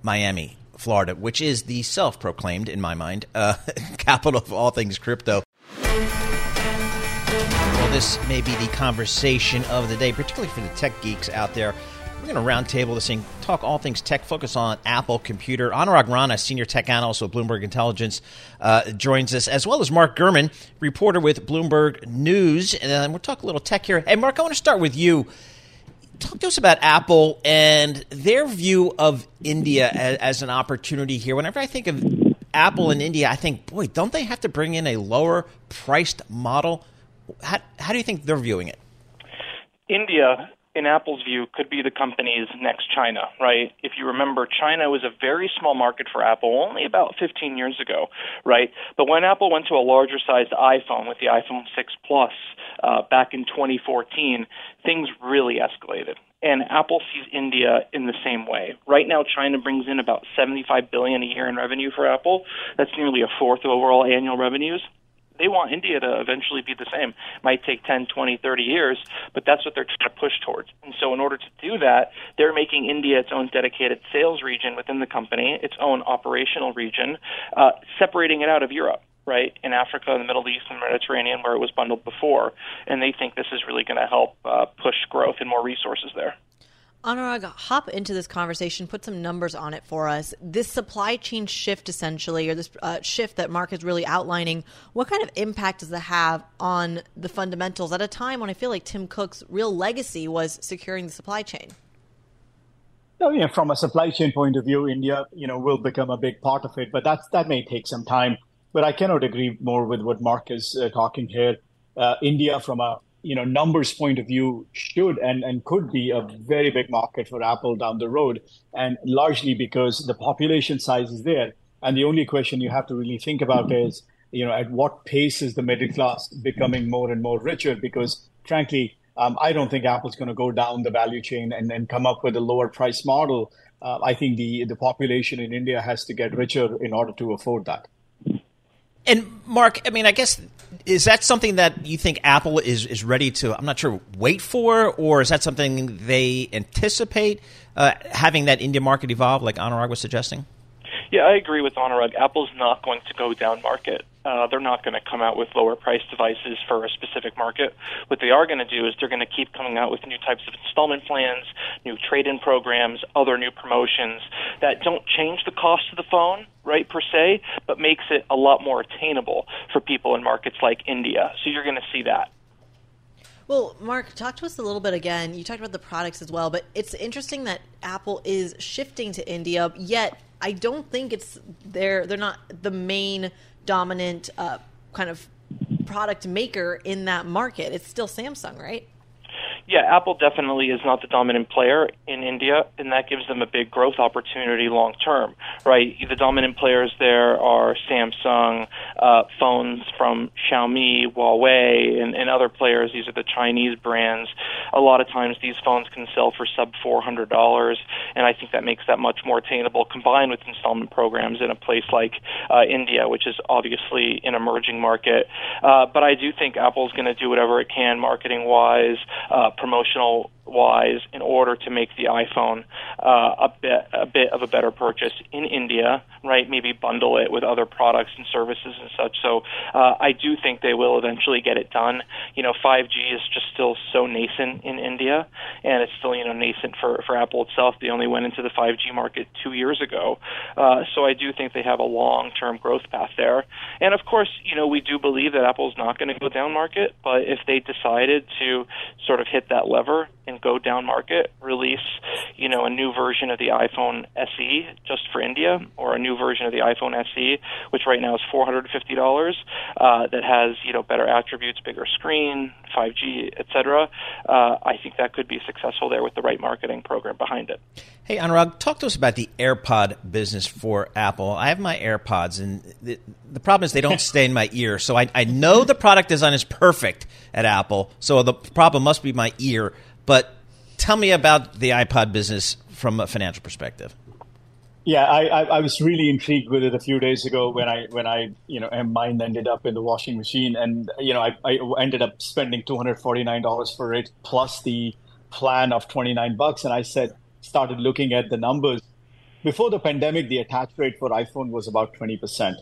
Miami, Florida, which is the self proclaimed, in my mind, uh, capital of all things crypto. Well, this may be the conversation of the day, particularly for the tech geeks out there. We're going to roundtable this thing, talk all things tech, focus on Apple Computer. Anurag Rana, senior tech analyst with Bloomberg Intelligence, uh, joins us, as well as Mark Gurman, reporter with Bloomberg News. And we'll talk a little tech here. Hey, Mark, I want to start with you talk to us about Apple and their view of India as, as, an opportunity here. Whenever I think of Apple and India, I think, boy, don't they have to bring in a lower priced model? How, how do you think they're viewing it? India in Apple's view, could be the company's next China, right? If you remember, China was a very small market for Apple only about 15 years ago, right? But when Apple went to a larger sized iPhone with the iPhone 6 Plus uh, back in 2014, things really escalated. And Apple sees India in the same way. Right now, China brings in about 75 billion a year in revenue for Apple. That's nearly a fourth of overall annual revenues they want India to eventually be the same. Might take 10, 20, 30 years, but that's what they're trying to push towards. And so, in order to do that, they're making India its own dedicated sales region within the company, its own operational region, uh, separating it out of Europe right, in Africa, the Middle East, and the Mediterranean, where it was bundled before. And they think this is really going to help uh, push growth and more resources there. Anurag, hop into this conversation, put some numbers on it for us. This supply chain shift, essentially, or this uh, shift that Mark is really outlining, what kind of impact does it have on the fundamentals at a time when I feel like Tim Cook's real legacy was securing the supply chain? You know, from a supply chain point of view, India, you know, will become a big part of it, but that's that may take some time. But I cannot agree more with what Mark is uh, talking here. Uh, India, from a you know numbers point of view should and, and could be a very big market for apple down the road and largely because the population size is there. And the only question you have to really think about is you know at what pace is the middle class becoming more and more richer? Because frankly um, i don't think apple's going to go down the value chain and, and come up with a lower price model. Uh, i think the the population in india has to get richer in order to afford that and Mark, I mean, I guess is that something that you think Apple is is ready to? I'm not sure wait for, or is that something they anticipate uh, having that India market evolve, like Anurag was suggesting? Yeah, I agree with Anurag. Apple's not going to go down market. Uh, they're not going to come out with lower price devices for a specific market. What they are going to do is they're going to keep coming out with new types of installment plans, new trade in programs, other new promotions that don't change the cost of the phone, right, per se, but makes it a lot more attainable for people in markets like India. So you're going to see that. Well, Mark, talk to us a little bit again. You talked about the products as well, but it's interesting that Apple is shifting to India, yet I don't think it's they're they're not the main dominant uh, kind of product maker in that market. It's still Samsung, right? Yeah, Apple definitely is not the dominant player in India, and that gives them a big growth opportunity long term, right? The dominant players there are Samsung, uh, phones from Xiaomi, Huawei, and, and other players. These are the Chinese brands. A lot of times these phones can sell for sub $400, and I think that makes that much more attainable. Combined with installment programs in a place like uh, India, which is obviously an emerging market, uh, but I do think Apple's going to do whatever it can, marketing wise, uh, promotional wise in order to make the iPhone uh, a bit a bit of a better purchase in India, right? Maybe bundle it with other products and services and such. So uh, I do think they will eventually get it done. You know, 5G is just still so nascent in India, and it's still you know nascent for for Apple itself. They only went into the 5G market two years ago, uh, so I do think they have a long term growth path there. And of course, you know, we do believe that Apple's not going to go down market, but if they decided to sort of hit that lever and go down market, release, you know, a new version of the iPhone SE just for India, or a new version of the iPhone SE, which right now is four hundred and fifty dollars, uh, that has you know better attributes, bigger screen, 5G, etc. Uh, I think that could be successful there with the right marketing program behind it. Hey, Anurag, talk to us about the AirPod business for Apple. I have my AirPods, and the, the problem is they don't stay in my ear. So I, I know the product design is perfect at Apple, so the problem must be my ear. But tell me about the AirPod business from a financial perspective. Yeah, I, I, I, was really intrigued with it a few days ago when I when I you know mine ended up in the washing machine, and you know I, I ended up spending two hundred forty nine dollars for it plus the plan of twenty nine bucks, and I said started looking at the numbers. Before the pandemic, the attach rate for iPhone was about twenty percent.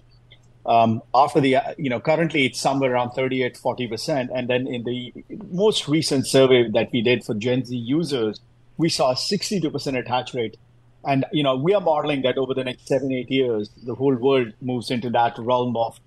Um, after the, you know, currently it's somewhere around 38, 40%. And then in the most recent survey that we did for Gen Z users, we saw a 62% attach rate. And, you know, we are modeling that over the next seven, eight years, the whole world moves into that realm of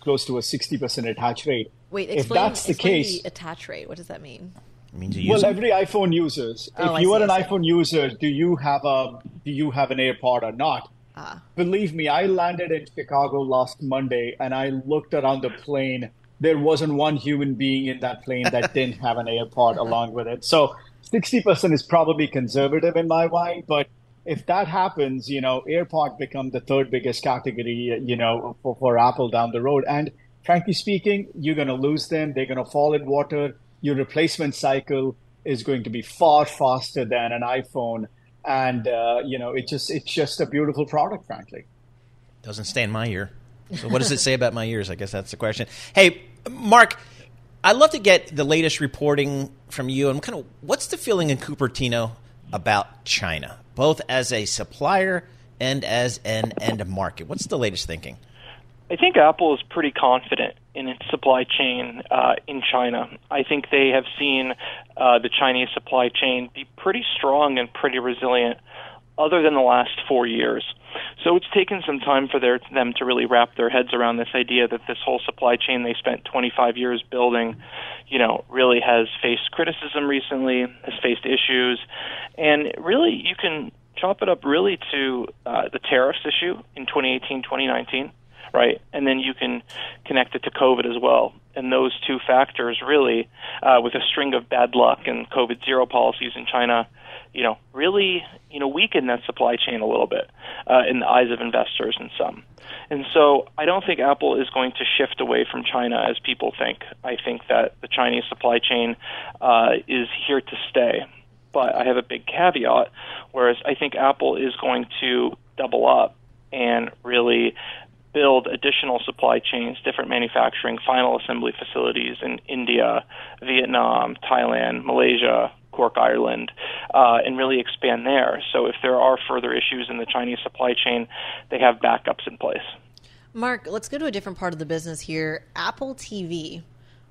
close to a 60% attach rate. Wait, explain, if that's the case, the attach rate, what does that mean? It means well, every iPhone users. Oh, if you are an iPhone user, do you have a do you have an AirPod or not? Ah. Believe me, I landed in Chicago last Monday and I looked around the plane. There wasn't one human being in that plane that didn't have an AirPod along with it. So 60% is probably conservative in my mind, but if that happens, you know, AirPod become the third biggest category, you know, for, for Apple down the road. And frankly speaking, you're going to lose them. They're going to fall in water. Your replacement cycle is going to be far faster than an iPhone and uh, you know it just it's just a beautiful product frankly. Doesn't stay in my ear. So what does it say about my ears? I guess that's the question. Hey mark i'd love to get the latest reporting from you. And kind of what's the feeling in cupertino about china both as a supplier and as an end market? What's the latest thinking I think Apple is pretty confident in its supply chain uh, in China. I think they have seen uh, the Chinese supply chain be pretty strong and pretty resilient, other than the last four years. So it's taken some time for their, them to really wrap their heads around this idea that this whole supply chain they spent 25 years building, you know, really has faced criticism recently, has faced issues, and really you can chop it up really to uh, the tariffs issue in 2018, 2019 right? And then you can connect it to COVID as well. And those two factors really, uh, with a string of bad luck and COVID zero policies in China, you know, really, you know, weaken that supply chain a little bit uh, in the eyes of investors and some. And so I don't think Apple is going to shift away from China as people think. I think that the Chinese supply chain uh, is here to stay. But I have a big caveat, whereas I think Apple is going to double up and really build additional supply chains, different manufacturing, final assembly facilities in India, Vietnam, Thailand, Malaysia, Cork, Ireland, uh, and really expand there. So if there are further issues in the Chinese supply chain, they have backups in place. Mark, let's go to a different part of the business here. Apple TV.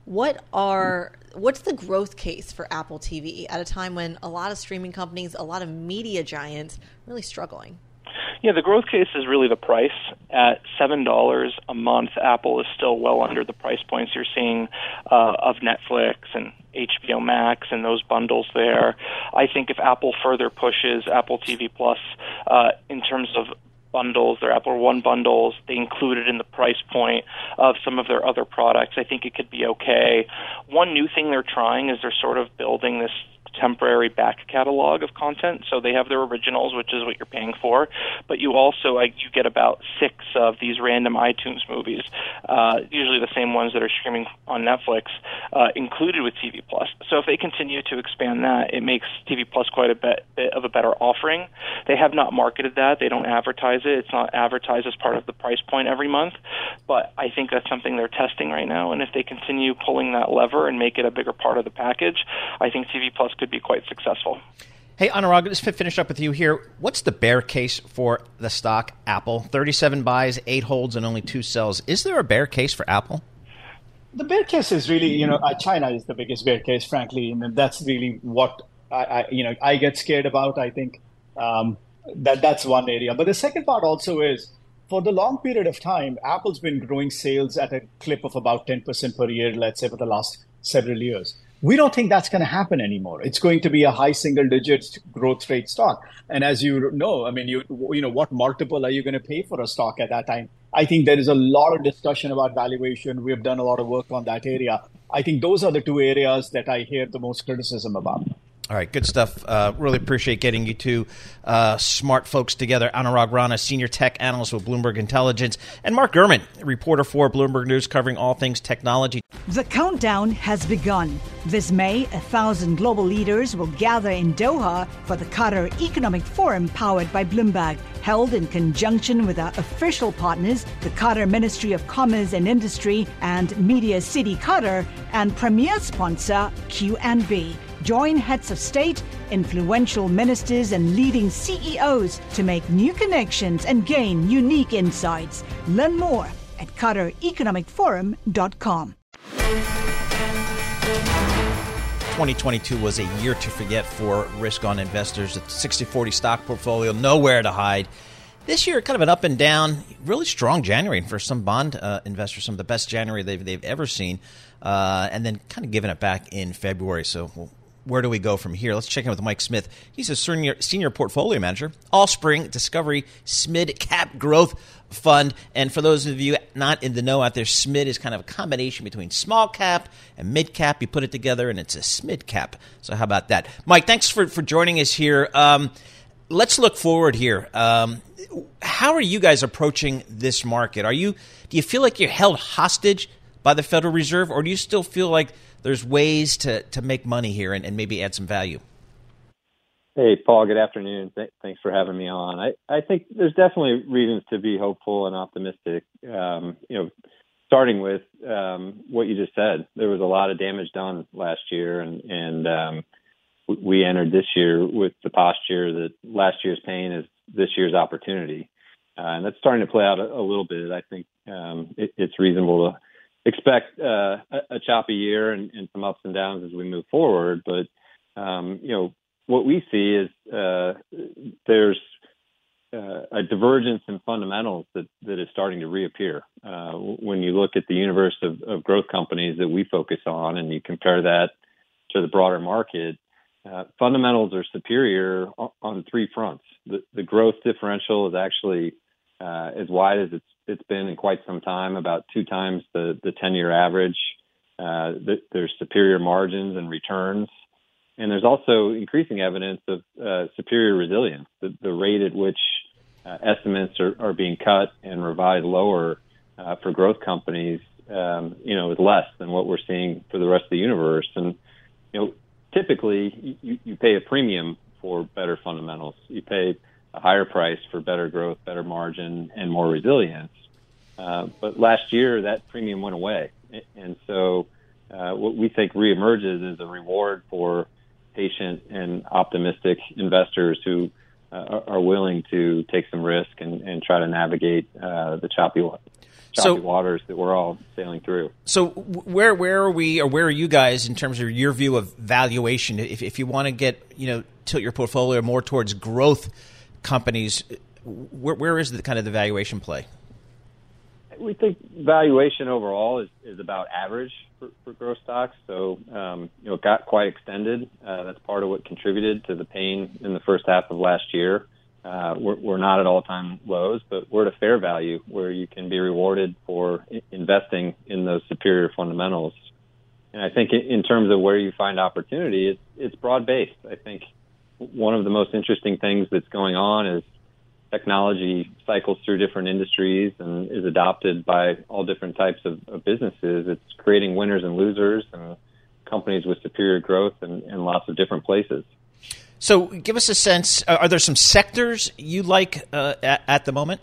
What are what's the growth case for Apple TV at a time when a lot of streaming companies, a lot of media giants really struggling? Yeah, the growth case is really the price. At seven dollars a month, Apple is still well under the price points you're seeing uh, of Netflix and HBO Max and those bundles there. I think if Apple further pushes Apple TV Plus uh, in terms of bundles, their Apple One bundles. They include it in the price point of some of their other products. I think it could be okay. One new thing they're trying is they're sort of building this temporary back catalog of content. So they have their originals, which is what you're paying for, but you also like you get about six of these random iTunes movies, uh, usually the same ones that are streaming on Netflix, uh, included with TV Plus. So if they continue to expand that, it makes TV Plus quite a bit, bit of a better offering. They have not marketed that; they don't advertise it. It's not advertised as part of the price point every month, but I think that's something they're testing right now. And if they continue pulling that lever and make it a bigger part of the package, I think TV Plus could be quite successful. Hey, Anurag, let's finish up with you here. What's the bear case for the stock Apple? 37 buys, 8 holds, and only 2 sells. Is there a bear case for Apple? The bear case is really, you know, uh, China is the biggest bear case, frankly, and that's really what I, I you know, I get scared about. I think um, that that's one area. But the second part also is for the long period of time, Apple's been growing sales at a clip of about 10% per year, let's say, for the last several years. We don't think that's going to happen anymore. It's going to be a high single digit growth rate stock. And as you know, I mean, you, you know, what multiple are you going to pay for a stock at that time? I think there is a lot of discussion about valuation. We have done a lot of work on that area. I think those are the two areas that I hear the most criticism about. All right, good stuff. Uh, really appreciate getting you two uh, smart folks together. Anurag Rana, senior tech analyst with Bloomberg Intelligence, and Mark Gurman, reporter for Bloomberg News, covering all things technology. The countdown has begun. This May, a thousand global leaders will gather in Doha for the Qatar Economic Forum powered by Bloomberg, held in conjunction with our official partners, the Qatar Ministry of Commerce and Industry and Media City Qatar, and premier sponsor QNB. Join heads of state, influential ministers, and leading CEOs to make new connections and gain unique insights. Learn more at QatarEconomicForum.com. 2022 was a year to forget for risk on investors. The 60 40 stock portfolio, nowhere to hide. This year, kind of an up and down, really strong January for some bond uh, investors, some of the best January they've, they've ever seen, uh, and then kind of giving it back in February. So we'll where do we go from here? Let's check in with Mike Smith. He's a senior, senior portfolio manager, Allspring Discovery SMID Cap Growth Fund. And for those of you not in the know out there, SMID is kind of a combination between small cap and mid cap. You put it together and it's a SMID cap. So how about that? Mike, thanks for, for joining us here. Um, let's look forward here. Um, how are you guys approaching this market? Are you do you feel like you're held hostage by the Federal Reserve, or do you still feel like there's ways to, to make money here and, and maybe add some value. Hey, Paul, good afternoon. Th- thanks for having me on. I, I think there's definitely reasons to be hopeful and optimistic. Um, you know, starting with um, what you just said, there was a lot of damage done last year, and, and um, we entered this year with the posture that last year's pain is this year's opportunity. Uh, and that's starting to play out a, a little bit. I think um, it, it's reasonable to expect uh, a, a choppy year and, and, some ups and downs as we move forward. But um, you know what we see is uh, there's uh, a divergence in fundamentals that, that is starting to reappear. Uh, when you look at the universe of, of, growth companies that we focus on, and you compare that to the broader market, uh, fundamentals are superior on, on three fronts. The, the, growth differential is actually uh, as wide as it's it's been in quite some time, about two times the the 10 year average. Uh, there's superior margins and returns, and there's also increasing evidence of uh, superior resilience. The, the rate at which uh, estimates are, are being cut and revised lower uh, for growth companies, um, you know, is less than what we're seeing for the rest of the universe. And you know, typically you, you pay a premium for better fundamentals. You pay a higher price for better growth, better margin, and more resilience. Uh, but last year, that premium went away. And so uh, what we think reemerges is a reward for patient and optimistic investors who uh, are willing to take some risk and, and try to navigate uh, the choppy, choppy so, waters that we're all sailing through. So where where are we, or where are you guys in terms of your view of valuation? If, if you want to get you know tilt your portfolio more towards growth companies, where, where is the kind of the valuation play? We think valuation overall is, is about average for, for growth stocks. So, um, you know, it got quite extended. Uh, that's part of what contributed to the pain in the first half of last year. Uh, we're, we're not at all-time lows, but we're at a fair value where you can be rewarded for investing in those superior fundamentals. And I think in terms of where you find opportunity, it's, it's broad-based. I think one of the most interesting things that's going on is technology cycles through different industries and is adopted by all different types of, of businesses. It's creating winners and losers and companies with superior growth in, in lots of different places. So, give us a sense. Are there some sectors you like uh, at, at, the moment?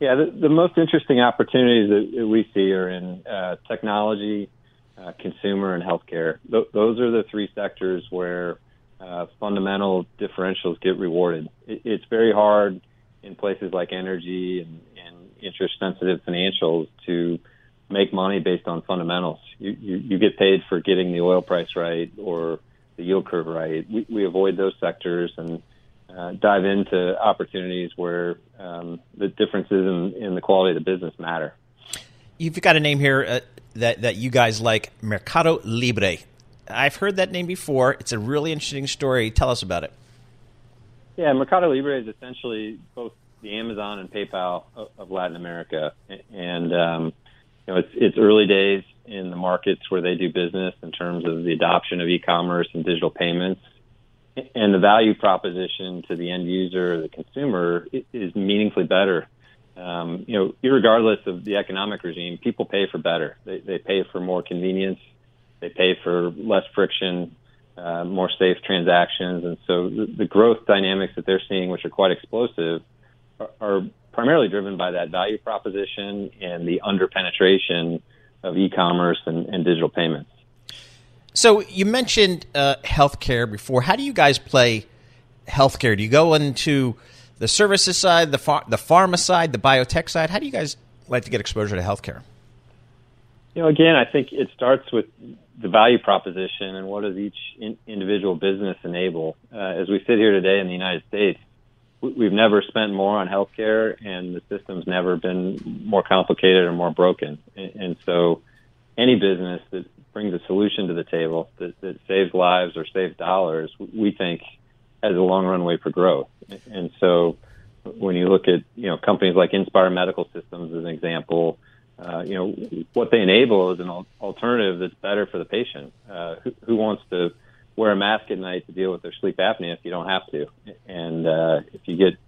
Yeah, the, the, most interesting opportunities that we see are in uh, technology, uh, consumer, and healthcare. Th- those are the three sectors where uh, fundamental differentials get rewarded. It, it's very hard in places like energy and, and interest sensitive financials to make money based on fundamentals. You, you, you get paid for getting the oil price right or the yield curve right. We, we avoid those sectors and uh, dive into opportunities where um, the differences in, in, the quality of the business matter. You've got a name here uh, that, that you guys like, Mercado Libre. I've heard that name before. It's a really interesting story. Tell us about it. Yeah, Mercado Libre is essentially both the Amazon and PayPal of, Latin America, and um, you know it's it's early days in the markets where they do business in terms of the adoption of e-commerce and digital payments, and the value proposition to the end user, the consumer, is meaningfully better. Um, you know, regardless of the economic regime, people pay for better. They, they pay for more convenience they pay for less friction, uh, more safe transactions, and so the, the, growth dynamics that they're seeing, which are quite explosive, are, are primarily driven by that value proposition and the underpenetration of e-commerce and, and digital payments. So you mentioned uh, healthcare before. How do you guys play healthcare? Do you go into the services side, the ph- the pharma side, the biotech side? How do you guys like to get exposure to healthcare? You know, again, I think it starts with the value proposition and what does each in, individual business enable. Uh, as we sit here today in the United States, we've never spent more on healthcare, and the system's never been more complicated or more broken. And, and so, any business that brings a solution to the table that, that saves lives or saves dollars, we think has a long runway for growth. And so, when you look at you know companies like Inspire Medical Systems as an example uh, you know, what they enable is an alternative that's better for the patient. Uh, who, who, wants to wear a mask at night to deal with their sleep apnea if you don't have to? And uh, if you get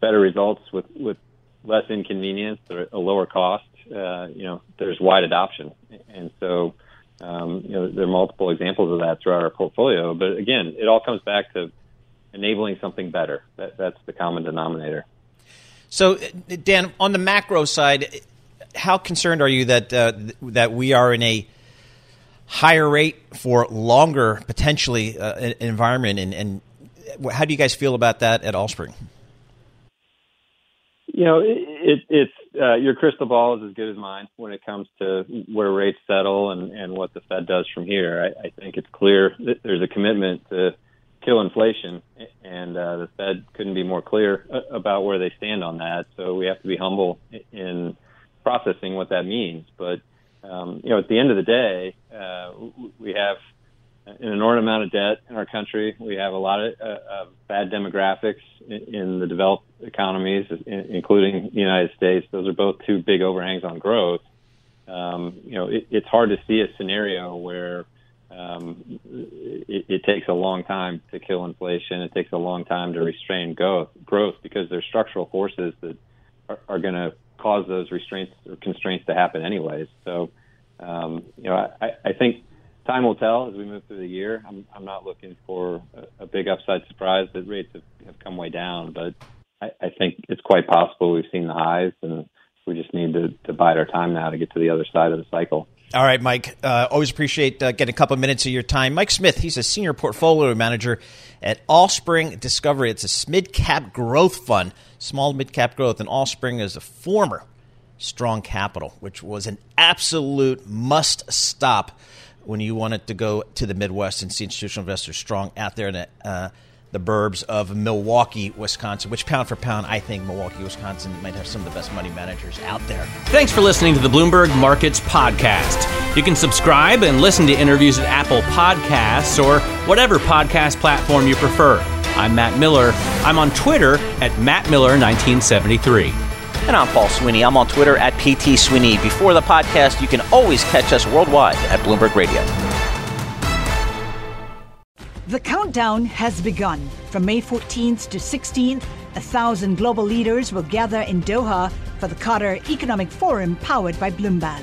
better results with, with less inconvenience or a lower cost, uh, you know, there's wide adoption. And so, um, you know, there are multiple examples of that throughout our portfolio. But again, it all comes back to enabling something better. That, that's the common denominator. So, Dan, on the macro side, how concerned are you that uh, that we are in a higher rate for longer potentially uh, environment and, and how do you guys feel about that at Allspring? You know, it, it, it's uh, your crystal ball is as good as mine when it comes to where rates settle and, and what the Fed does from here. I, I think it's clear there's a commitment to kill inflation, and uh, the Fed couldn't be more clear uh, about where they stand on that. So we have to be humble in processing what that means. But um, you know, at the end of the day, uh, we have an enormous amount of debt in our country. We have a lot of, uh, of bad demographics in, in the developed economies, including the United States. Those are both two big overhangs on growth. Um, you know, it, it's hard to see a scenario where um, it, it takes a long time to kill inflation. It takes a long time to restrain growth, growth because there's structural forces that are, are going to cause those restraints or constraints to happen anyways. So, um, you know, I, I think time will tell as we move through the year. I'm, I'm not looking for a, a big upside surprise that rates have, have come way down, but I, I think it's quite possible we've seen the highs and we just need to, to bide our time now to get to the other side of the cycle. All right, Mike. Uh, always appreciate uh, getting a couple of minutes of your time. Mike Smith, he's a senior portfolio manager at Allspring Discovery. It's a mid cap growth fund, small mid cap growth, and Allspring is a former Strong Capital, which was an absolute must stop when you wanted to go to the Midwest and see institutional investors strong out there in the uh, the burbs of Milwaukee, Wisconsin, which pound for pound, I think Milwaukee, Wisconsin might have some of the best money managers out there. Thanks for listening to the Bloomberg Markets Podcast. You can subscribe and listen to interviews at Apple Podcasts or whatever podcast platform you prefer. I'm Matt Miller. I'm on Twitter at MattMiller1973. And I'm Paul Sweeney. I'm on Twitter at PT Sweeney. Before the podcast, you can always catch us worldwide at Bloomberg Radio. The countdown has begun. From May 14th to 16th, a thousand global leaders will gather in Doha for the Qatar Economic Forum powered by Bloomberg.